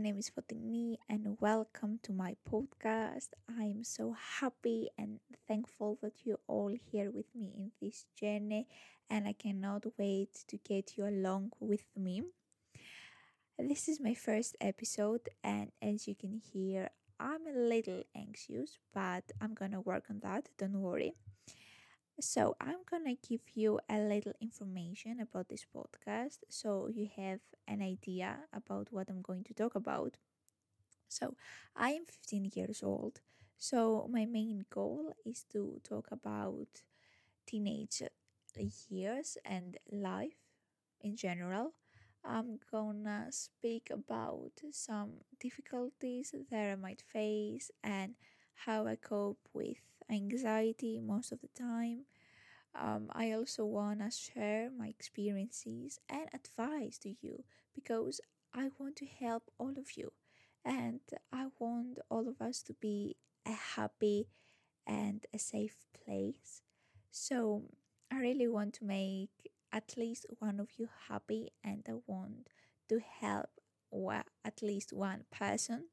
name is Fotini, and welcome to my podcast. I am so happy and thankful that you're all here with me in this journey, and I cannot wait to get you along with me. This is my first episode, and as you can hear, I'm a little anxious, but I'm gonna work on that, don't worry. So, I'm gonna give you a little information about this podcast so you have an idea about what I'm going to talk about. So, I am 15 years old. So, my main goal is to talk about teenage years and life in general. I'm gonna speak about some difficulties that I might face and how I cope with anxiety most of the time. Um, I also wanna share my experiences and advice to you because I want to help all of you and I want all of us to be a happy and a safe place. So I really want to make at least one of you happy and I want to help at least one person.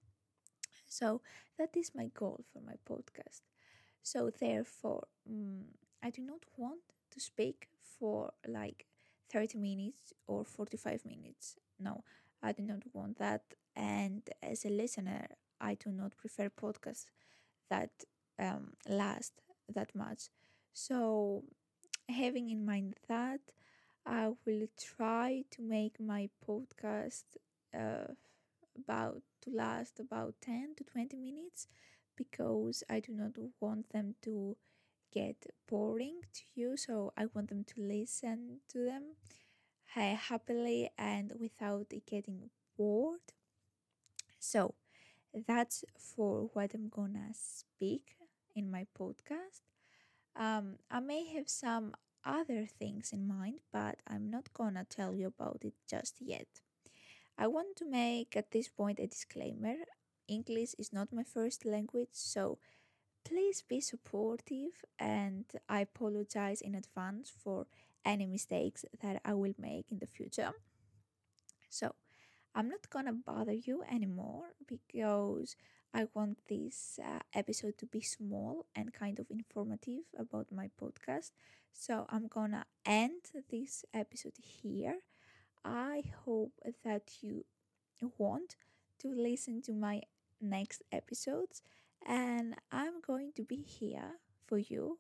So that is my goal for my podcast. So therefore, mm I do not want to speak for like 30 minutes or 45 minutes. No, I do not want that. And as a listener, I do not prefer podcasts that um, last that much. So having in mind that, I will try to make my podcast uh, about to last about 10 to 20 minutes because I do not want them to get boring to you. So I want them to listen to them happily and without getting bored. So that's for what I'm gonna speak in my podcast. Um, I may have some other things in mind, but I'm not gonna tell you about it just yet. I want to make at this point a disclaimer. English is not my first language, so please be supportive and I apologize in advance for any mistakes that I will make in the future. So, I'm not gonna bother you anymore because I want this uh, episode to be small and kind of informative about my podcast. So I'm gonna end this episode here. I hope that you want to listen to my next episodes, and I'm going to be here for you.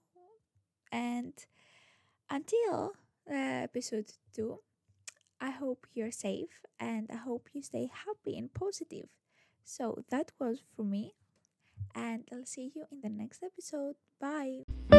And until uh, episode two, I hope you're safe and I hope you stay happy and positive. So that was for me, and I'll see you in the next episode. Bye.